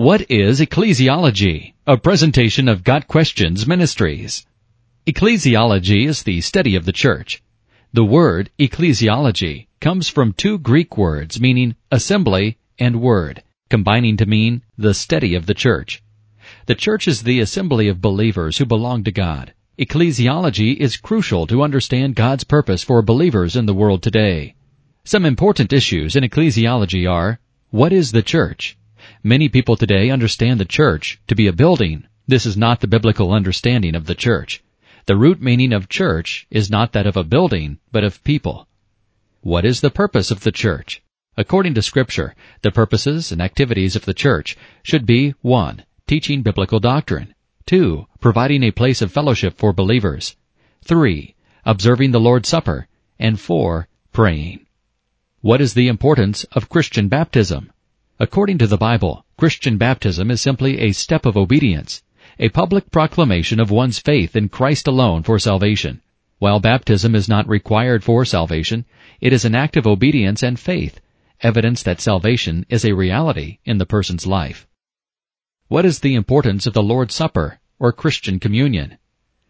What is ecclesiology? A presentation of Got Questions Ministries. Ecclesiology is the study of the church. The word ecclesiology comes from two Greek words meaning assembly and word, combining to mean the study of the church. The church is the assembly of believers who belong to God. Ecclesiology is crucial to understand God's purpose for believers in the world today. Some important issues in ecclesiology are, what is the church? Many people today understand the church to be a building. This is not the biblical understanding of the church. The root meaning of church is not that of a building, but of people. What is the purpose of the church? According to scripture, the purposes and activities of the church should be 1. Teaching biblical doctrine. 2. Providing a place of fellowship for believers. 3. Observing the Lord's Supper. And 4. Praying. What is the importance of Christian baptism? According to the Bible, Christian baptism is simply a step of obedience, a public proclamation of one's faith in Christ alone for salvation. While baptism is not required for salvation, it is an act of obedience and faith, evidence that salvation is a reality in the person's life. What is the importance of the Lord's Supper or Christian communion?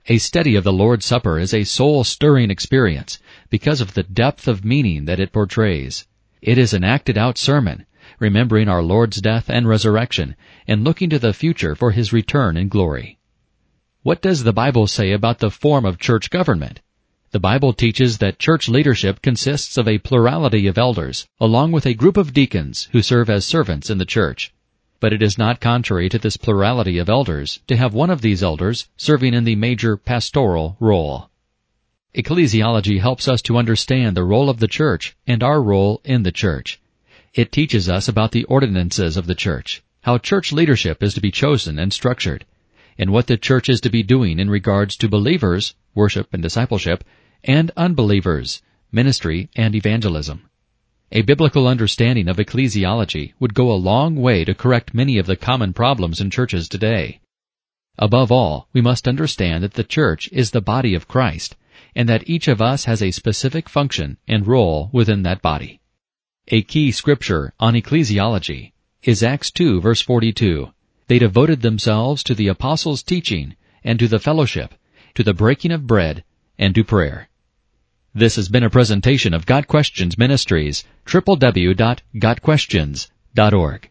A study of the Lord's Supper is a soul-stirring experience because of the depth of meaning that it portrays. It is an acted out sermon, remembering our Lord's death and resurrection, and looking to the future for His return in glory. What does the Bible say about the form of church government? The Bible teaches that church leadership consists of a plurality of elders, along with a group of deacons who serve as servants in the church. But it is not contrary to this plurality of elders to have one of these elders serving in the major pastoral role. Ecclesiology helps us to understand the role of the church and our role in the church. It teaches us about the ordinances of the church, how church leadership is to be chosen and structured, and what the church is to be doing in regards to believers, worship and discipleship, and unbelievers, ministry and evangelism. A biblical understanding of ecclesiology would go a long way to correct many of the common problems in churches today. Above all, we must understand that the church is the body of Christ, and that each of us has a specific function and role within that body. A key scripture on ecclesiology is Acts 2 verse 42. They devoted themselves to the apostles' teaching and to the fellowship, to the breaking of bread, and to prayer. This has been a presentation of Got Questions Ministries, www.gotquestions.org.